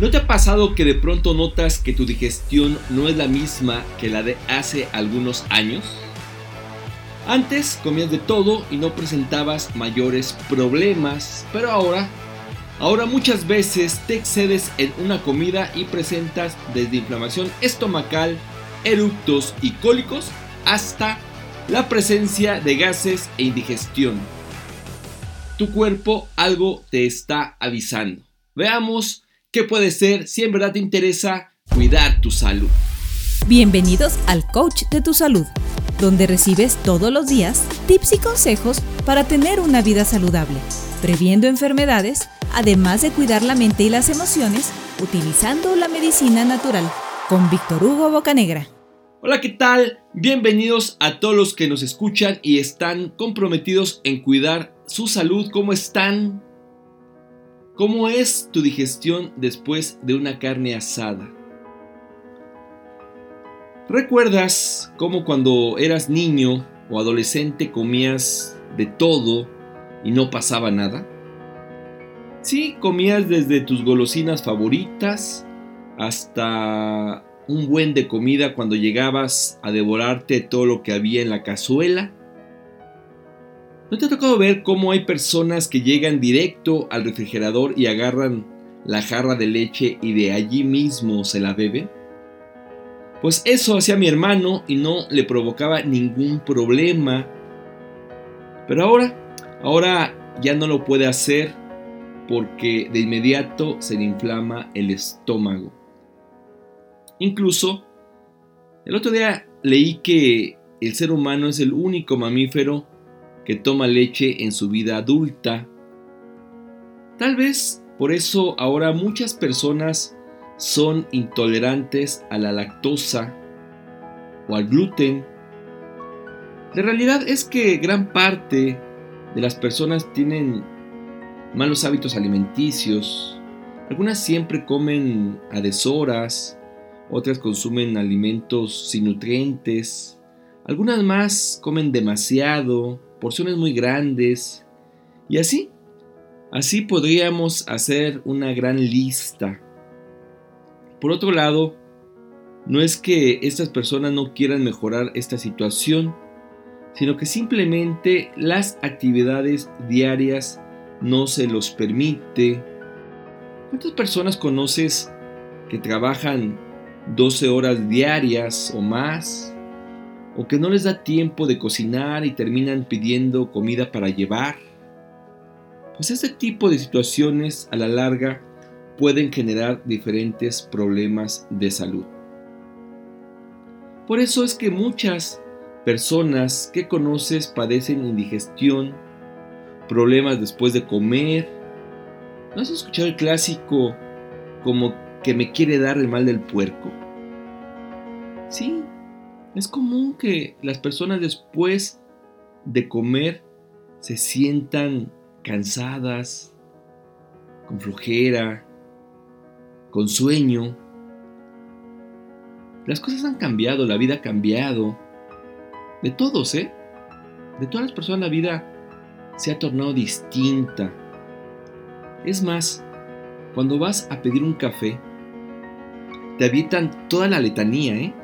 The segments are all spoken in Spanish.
¿No te ha pasado que de pronto notas que tu digestión no es la misma que la de hace algunos años? Antes comías de todo y no presentabas mayores problemas, pero ahora, ahora muchas veces te excedes en una comida y presentas desde inflamación estomacal, eructos y cólicos hasta la presencia de gases e indigestión. Tu cuerpo algo te está avisando. Veamos qué puede ser si en verdad te interesa cuidar tu salud. Bienvenidos al Coach de tu Salud, donde recibes todos los días tips y consejos para tener una vida saludable, previendo enfermedades, además de cuidar la mente y las emociones utilizando la medicina natural, con Víctor Hugo Bocanegra. Hola, ¿qué tal? Bienvenidos a todos los que nos escuchan y están comprometidos en cuidar su salud. ¿Cómo están? ¿Cómo es tu digestión después de una carne asada? ¿Recuerdas cómo cuando eras niño o adolescente comías de todo y no pasaba nada? Sí, comías desde tus golosinas favoritas hasta un buen de comida cuando llegabas a devorarte todo lo que había en la cazuela ¿No te ha tocado ver cómo hay personas que llegan directo al refrigerador y agarran la jarra de leche y de allí mismo se la beben? Pues eso hacía mi hermano y no le provocaba ningún problema. Pero ahora, ahora ya no lo puede hacer porque de inmediato se le inflama el estómago. Incluso, el otro día leí que el ser humano es el único mamífero que toma leche en su vida adulta. Tal vez por eso ahora muchas personas son intolerantes a la lactosa o al gluten. La realidad es que gran parte de las personas tienen malos hábitos alimenticios. Algunas siempre comen a deshoras, otras consumen alimentos sin nutrientes, algunas más comen demasiado, porciones muy grandes. Y así, así podríamos hacer una gran lista. Por otro lado, no es que estas personas no quieran mejorar esta situación, sino que simplemente las actividades diarias no se los permite. ¿Cuántas personas conoces que trabajan 12 horas diarias o más? O que no les da tiempo de cocinar y terminan pidiendo comida para llevar. Pues este tipo de situaciones a la larga pueden generar diferentes problemas de salud. Por eso es que muchas personas que conoces padecen indigestión, problemas después de comer. ¿No has escuchado el clásico como que me quiere dar el mal del puerco? Sí, es común que las personas después de comer se sientan cansadas, con flojera, con sueño. Las cosas han cambiado, la vida ha cambiado. De todos, ¿eh? De todas las personas la vida se ha tornado distinta. Es más, cuando vas a pedir un café, te habitan toda la letanía, ¿eh?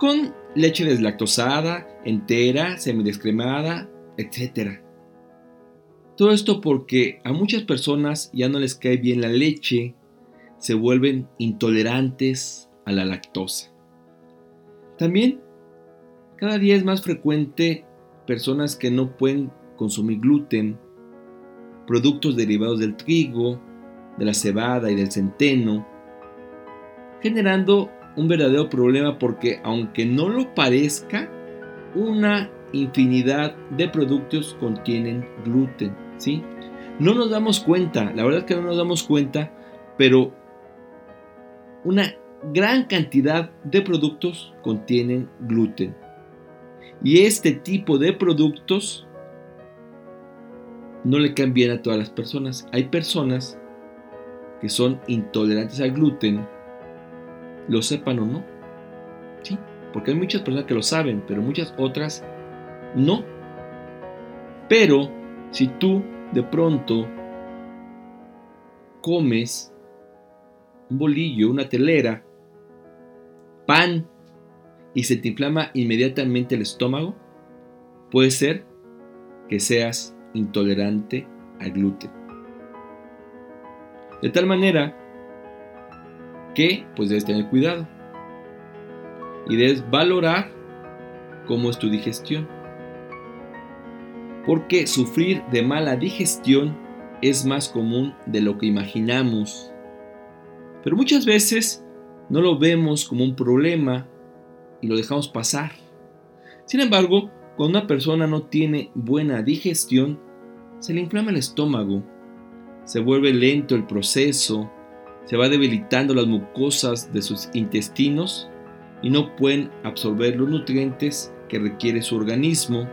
Con leche deslactosada, entera, semidescremada, etc. Todo esto porque a muchas personas ya no les cae bien la leche, se vuelven intolerantes a la lactosa. También, cada día es más frecuente personas que no pueden consumir gluten, productos derivados del trigo, de la cebada y del centeno, generando un verdadero problema porque aunque no lo parezca, una infinidad de productos contienen gluten, ¿sí? No nos damos cuenta, la verdad es que no nos damos cuenta, pero una gran cantidad de productos contienen gluten. Y este tipo de productos no le caen bien a todas las personas. Hay personas que son intolerantes al gluten lo sepan o no. Sí, porque hay muchas personas que lo saben, pero muchas otras no. Pero si tú de pronto comes un bolillo, una telera, pan y se te inflama inmediatamente el estómago, puede ser que seas intolerante al gluten. De tal manera que pues debes tener cuidado y debes valorar cómo es tu digestión. Porque sufrir de mala digestión es más común de lo que imaginamos. Pero muchas veces no lo vemos como un problema y lo dejamos pasar. Sin embargo, cuando una persona no tiene buena digestión, se le inflama el estómago, se vuelve lento el proceso, se va debilitando las mucosas de sus intestinos y no pueden absorber los nutrientes que requiere su organismo.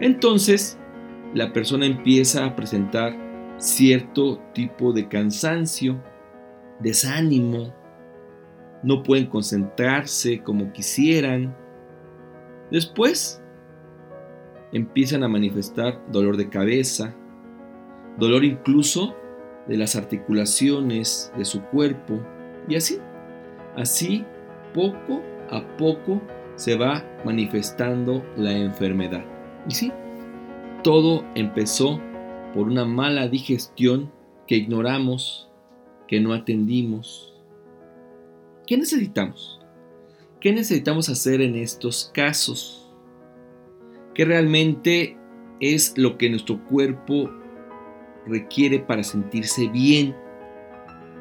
Entonces, la persona empieza a presentar cierto tipo de cansancio, desánimo, no pueden concentrarse como quisieran. Después empiezan a manifestar dolor de cabeza, dolor incluso de las articulaciones de su cuerpo y así, así poco a poco se va manifestando la enfermedad. Y sí, todo empezó por una mala digestión que ignoramos, que no atendimos. ¿Qué necesitamos? ¿Qué necesitamos hacer en estos casos? ¿Qué realmente es lo que nuestro cuerpo requiere para sentirse bien,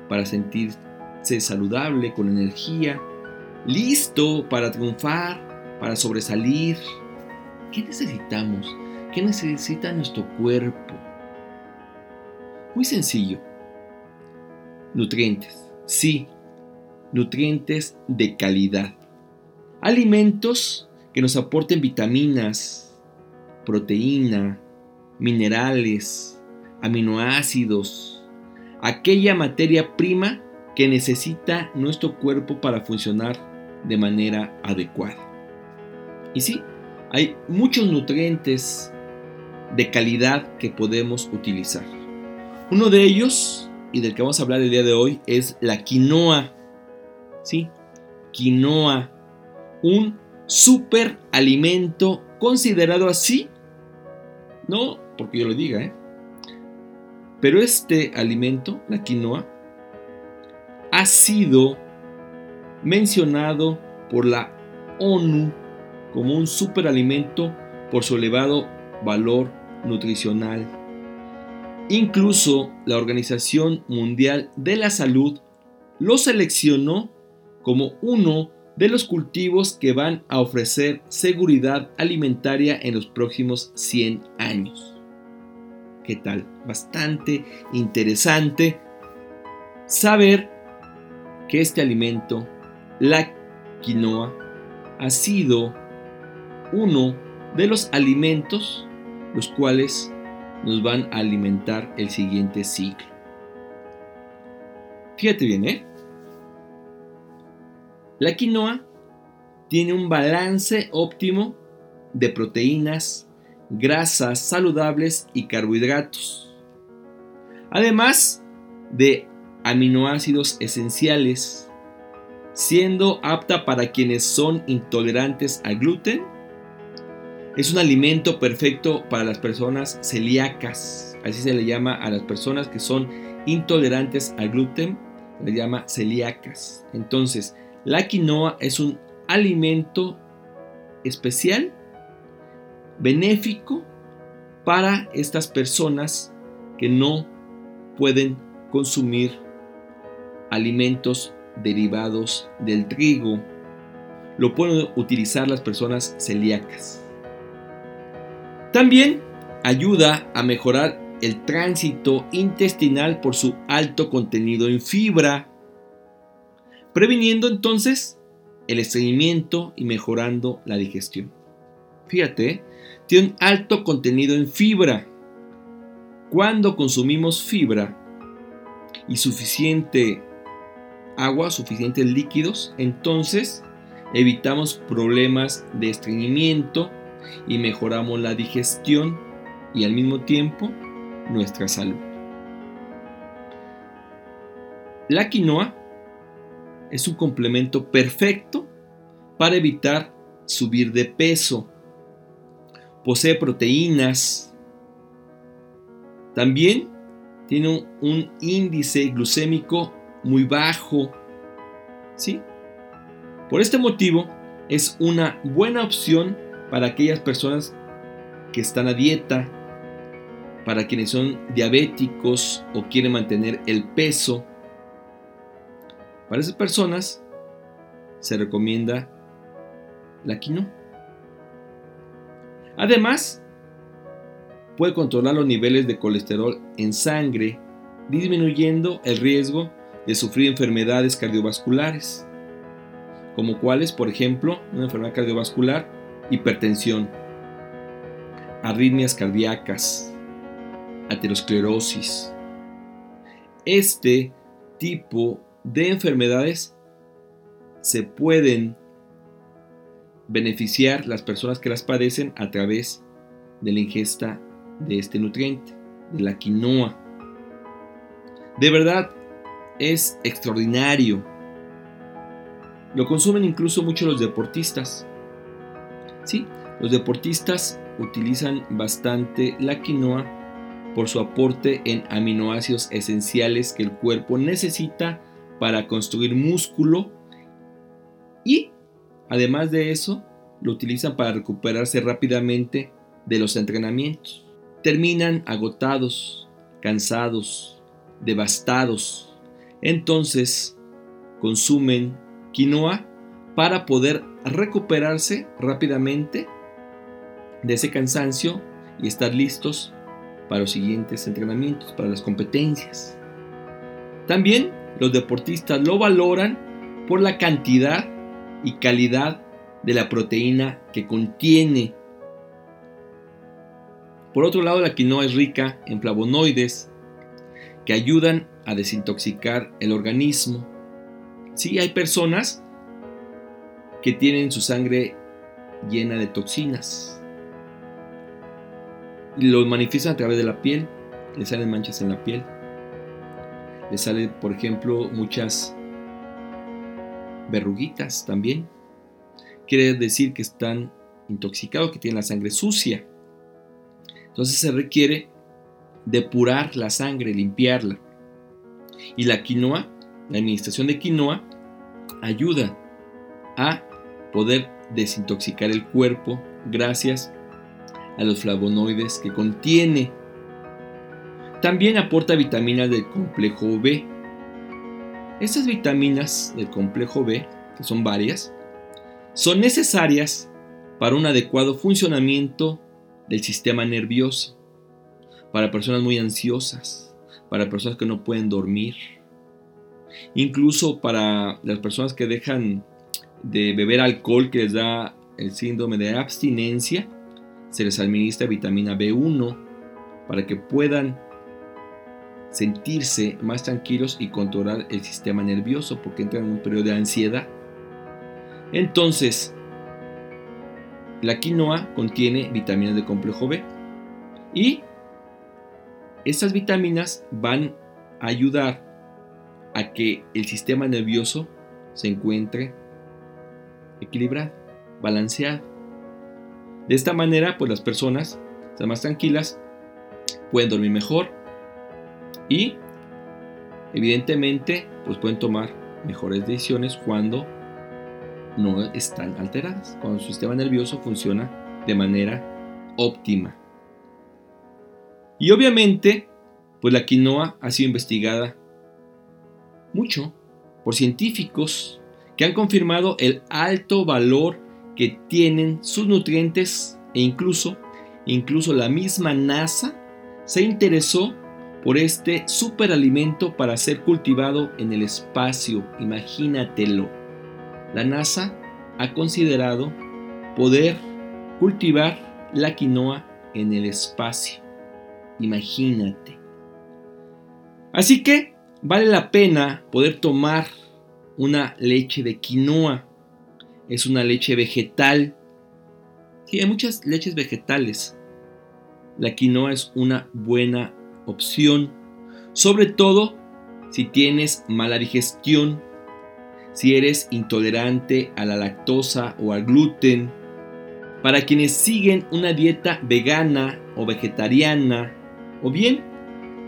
para sentirse saludable, con energía, listo para triunfar, para sobresalir? ¿Qué necesitamos? ¿Qué necesita nuestro cuerpo? Muy sencillo. Nutrientes. Sí, nutrientes de calidad. Alimentos que nos aporten vitaminas, proteína, minerales, aminoácidos, aquella materia prima que necesita nuestro cuerpo para funcionar de manera adecuada. Y sí, hay muchos nutrientes de calidad que podemos utilizar. Uno de ellos, y del que vamos a hablar el día de hoy, es la quinoa. Sí, quinoa, un super alimento considerado así, no porque yo lo diga, ¿eh? Pero este alimento, la quinoa, ha sido mencionado por la ONU como un superalimento por su elevado valor nutricional. Incluso la Organización Mundial de la Salud lo seleccionó como uno de los cultivos que van a ofrecer seguridad alimentaria en los próximos 100 años. ¿Qué tal? Bastante interesante saber que este alimento, la quinoa, ha sido uno de los alimentos los cuales nos van a alimentar el siguiente ciclo. Fíjate bien, ¿eh? La quinoa tiene un balance óptimo de proteínas, grasas saludables y carbohidratos. Además de aminoácidos esenciales, siendo apta para quienes son intolerantes al gluten es un alimento perfecto para las personas celíacas. Así se le llama a las personas que son intolerantes al gluten. Se le llama celíacas. Entonces, la quinoa es un alimento especial, benéfico para estas personas que no pueden consumir alimentos derivados del trigo. Lo pueden utilizar las personas celíacas. También ayuda a mejorar el tránsito intestinal por su alto contenido en fibra, previniendo entonces el estreñimiento y mejorando la digestión. Fíjate, tiene alto contenido en fibra. Cuando consumimos fibra y suficiente agua, suficientes líquidos, entonces evitamos problemas de estreñimiento y mejoramos la digestión y al mismo tiempo nuestra salud. La quinoa es un complemento perfecto para evitar subir de peso. Posee proteínas. También tiene un, índice glucémico muy bajo. ¿Sí? Por este motivo, es una buena opción para aquellas personas que están a dieta, para quienes son diabéticos o quieren mantener el peso. Para esas personas se recomienda la quinoa. Además, puede controlar los niveles de colesterol en sangre, disminuyendo el riesgo de sufrir enfermedades cardiovasculares, como cuáles, por ejemplo, una enfermedad cardiovascular, hipertensión, arritmias cardíacas, aterosclerosis. Este tipo de enfermedades se pueden beneficiar las personas que las padecen a través de la ingesta de este nutriente, de la quinoa. De verdad, es extraordinario. Lo consumen incluso mucho los deportistas. Sí, los deportistas utilizan bastante la quinoa por su aporte en aminoácidos esenciales que el cuerpo necesita para construir músculo además de eso lo utilizan para recuperarse rápidamente de los entrenamientos. Terminan agotados, cansados, devastados. Entonces consumen quinoa para poder recuperarse rápidamente de ese cansancio y estar listos para los siguientes entrenamientos, para las competencias. También los deportistas lo valoran por la cantidad y calidad de la proteína que contiene. Por otro lado, la quinoa es rica en flavonoides que ayudan a desintoxicar el organismo. Sí, hay personas que tienen su sangre llena de toxinas, y lo manifiestan a través de la piel, le salen manchas en la piel, le salen, por ejemplo, muchas verruguitas también. Quiere decir que están intoxicados, que tienen la sangre sucia. Entonces se requiere depurar la sangre, limpiarla. Y la quinoa, la administración de quinoa, ayuda a poder desintoxicar el cuerpo gracias a los flavonoides que contiene. También aporta vitaminas del complejo B. Estas vitaminas del complejo B, que son varias, son necesarias para un adecuado funcionamiento del sistema nervioso, para personas muy ansiosas, para personas que no pueden dormir, incluso para las personas que dejan de beber alcohol que les da el síndrome de abstinencia, se les administra vitamina B1 para que puedan sentirse más tranquilos y controlar el sistema nervioso porque entran en un periodo de ansiedad. Entonces, la quinoa contiene vitaminas de complejo B y estas vitaminas van a ayudar a que el sistema nervioso se encuentre equilibrado, balanceado. De esta manera, pues las personas están más tranquilas, pueden dormir mejor y evidentemente pues pueden tomar mejores decisiones cuando no están alteradas, cuando su sistema nervioso funciona de manera óptima. Y obviamente, pues la quinoa ha sido investigada mucho por científicos que han confirmado el alto valor que tienen sus nutrientes e incluso, incluso la misma NASA se interesó por este superalimento para ser cultivado en el espacio. Imagínatelo. La NASA ha considerado poder cultivar la quinoa en el espacio. Imagínate. Así que vale la pena poder tomar una leche de quinoa es una leche vegetal. Sí, hay muchas leches vegetales. La quinoa es una buena opción, sobre todo si tienes mala digestión, si eres intolerante a la lactosa o al gluten, para quienes siguen una dieta vegana o vegetariana, o bien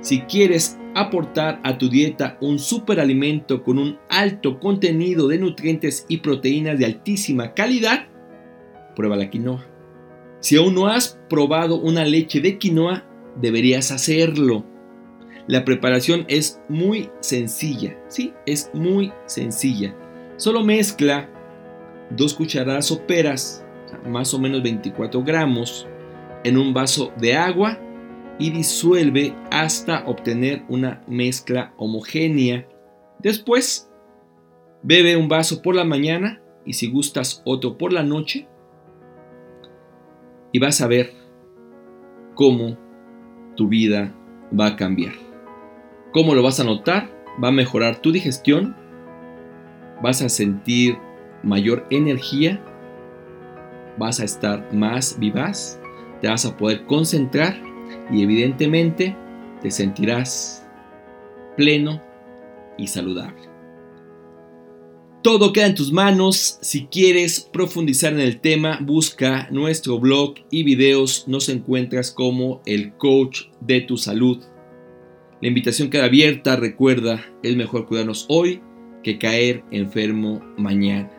si quieres aportar a tu dieta un superalimento con un alto contenido de nutrientes y proteínas de altísima calidad, prueba la quinoa. Si aún no has probado una leche de quinoa, deberías hacerlo. La preparación es muy sencilla, sí, es muy sencilla. Solo mezcla dos cucharadas soperas, más o menos 24 gramos, en un vaso de agua y disuelve hasta obtener una mezcla homogénea. Después, bebe un vaso por la mañana y si gustas otro por la noche y vas a ver cómo tu vida va a cambiar. ¿Cómo lo vas a notar? Va a mejorar tu digestión, vas a sentir mayor energía, vas a estar más vivaz, te vas a poder concentrar y evidentemente te sentirás pleno y saludable. Todo queda en tus manos. Si quieres profundizar en el tema, busca nuestro blog y videos. Nos encuentras como el coach de tu salud. La invitación queda abierta. Recuerda, es mejor cuidarnos hoy que caer enfermo mañana.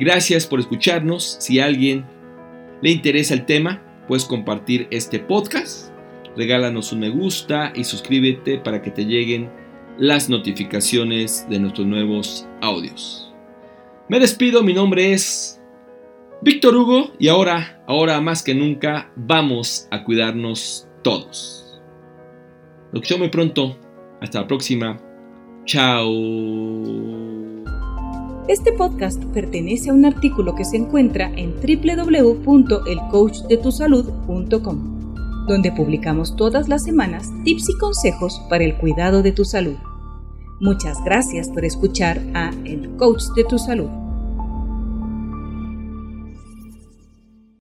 Gracias por escucharnos. Si a alguien le interesa el tema, puedes compartir este podcast. Regálanos un me gusta y suscríbete para que te lleguen las notificaciones de nuestros nuevos audios. Me despido, mi nombre es Víctor Hugo y ahora, ahora más que nunca, vamos a cuidarnos todos. Lo que muy pronto. Hasta la próxima. Chao. Este podcast pertenece a un artículo que se encuentra en www.elcoachdetusalud.com donde publicamos todas las semanas tips y consejos para el cuidado de tu salud. Muchas gracias por escuchar a El Coach de tu Salud.